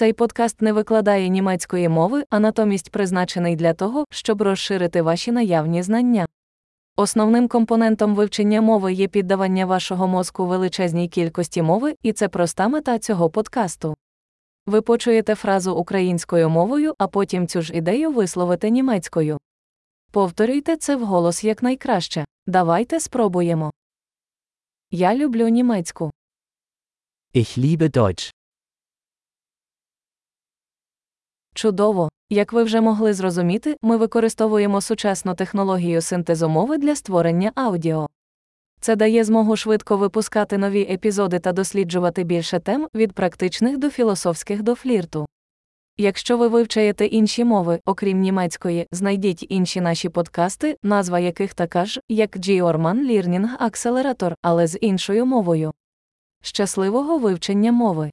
Цей подкаст не викладає німецької мови, а натомість призначений для того, щоб розширити ваші наявні знання. Основним компонентом вивчення мови є піддавання вашого мозку величезній кількості мови, і це проста мета цього подкасту. Ви почуєте фразу українською мовою, а потім цю ж ідею висловите німецькою. Повторюйте це вголос якнайкраще. Давайте спробуємо. Я люблю німецьку. Ich liebe Deutsch. Чудово! Як ви вже могли зрозуміти, ми використовуємо сучасну технологію синтезу мови для створення аудіо. Це дає змогу швидко випускати нові епізоди та досліджувати більше тем від практичних до філософських до флірту. Якщо ви вивчаєте інші мови, окрім німецької, знайдіть інші наші подкасти, назва яких така ж, як G-Orman Learning Accelerator, але з іншою мовою. Щасливого вивчення мови!